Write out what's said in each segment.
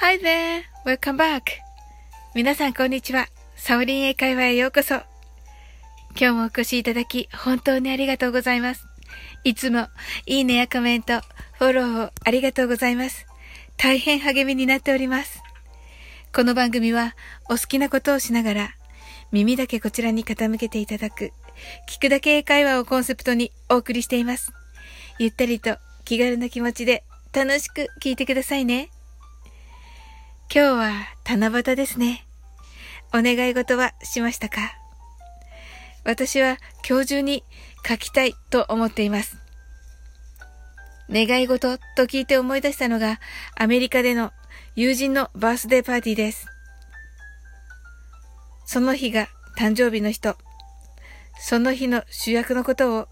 Hi there! Welcome back! 皆さんこんにちは。サオリン英会話へようこそ。今日もお越しいただき本当にありがとうございます。いつもいいねやコメント、フォローをありがとうございます。大変励みになっております。この番組はお好きなことをしながら耳だけこちらに傾けていただく聞くだけ英会話をコンセプトにお送りしています。ゆったりと気軽な気持ちで楽しく聞いてくださいね。今日は七夕ですね。お願い事はしましたか？私は今日中に書きたいと思っています。願い事と聞いて思い出したのがアメリカでの友人のバースデーパーティーです。その日が誕生日の人、その日の主役のことを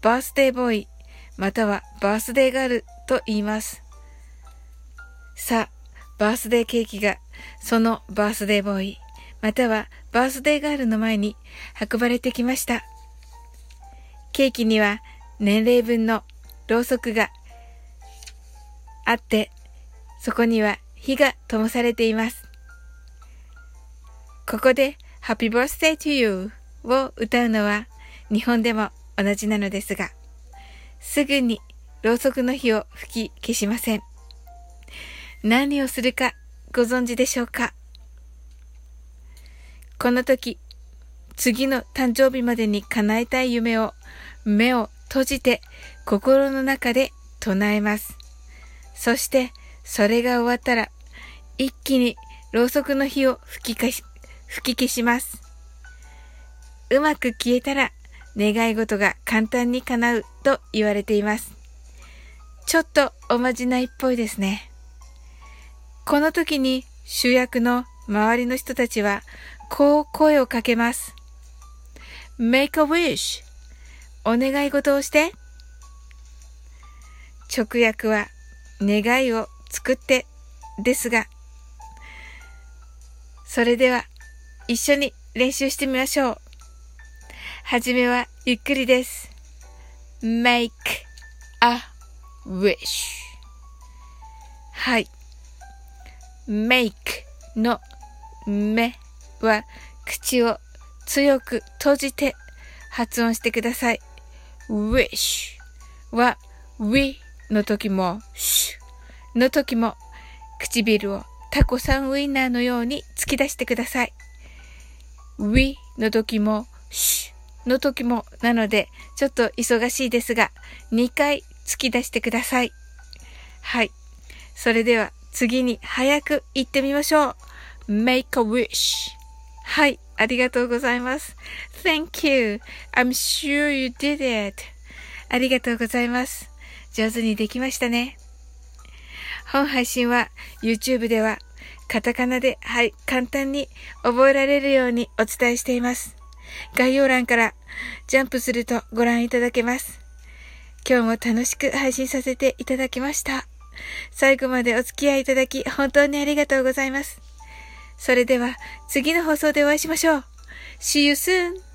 バースデーボーイまたはバースデーガールと言います。さあ、バースデーケーキがそのバースデーボーイ、またはバースデーガールの前に運ばれてきました。ケーキには年齢分のろうそくがあって、そこには火が灯されています。ここで Happy Birthday to You を歌うのは日本でも同じなのですが、すぐにろうそくの火を吹き消しません。何をするかご存知でしょうか？この時、次の誕生日までに叶えたい夢を目を閉じて心の中で唱えます。そしてそれが終わったら一気にろうそくの火を吹き消し吹き消します。うまく消えたら願い事が簡単に叶うと言われています。ちょっとおまじないっぽいですね。この時に主役の周りの人たちはこう声をかけます。make a wish お願い事をして直訳は願いを作ってですがそれでは一緒に練習してみましょう。はじめはゆっくりです。make a wish はい。Make の目は口を強く閉じて発音してください。wish は we の時も sh の時も唇をタコさんウインナーのように突き出してください。we の時も sh の時もなのでちょっと忙しいですが2回突き出してください。はい。それでは次に早く行ってみましょう。make a wish. はい、ありがとうございます。Thank you. I'm sure you did it. ありがとうございます。上手にできましたね。本配信は YouTube ではカタカナで、はい、簡単に覚えられるようにお伝えしています。概要欄からジャンプするとご覧いただけます。今日も楽しく配信させていただきました。最後までお付き合いいただき本当にありがとうございます。それでは次の放送でお会いしましょう。See you soon!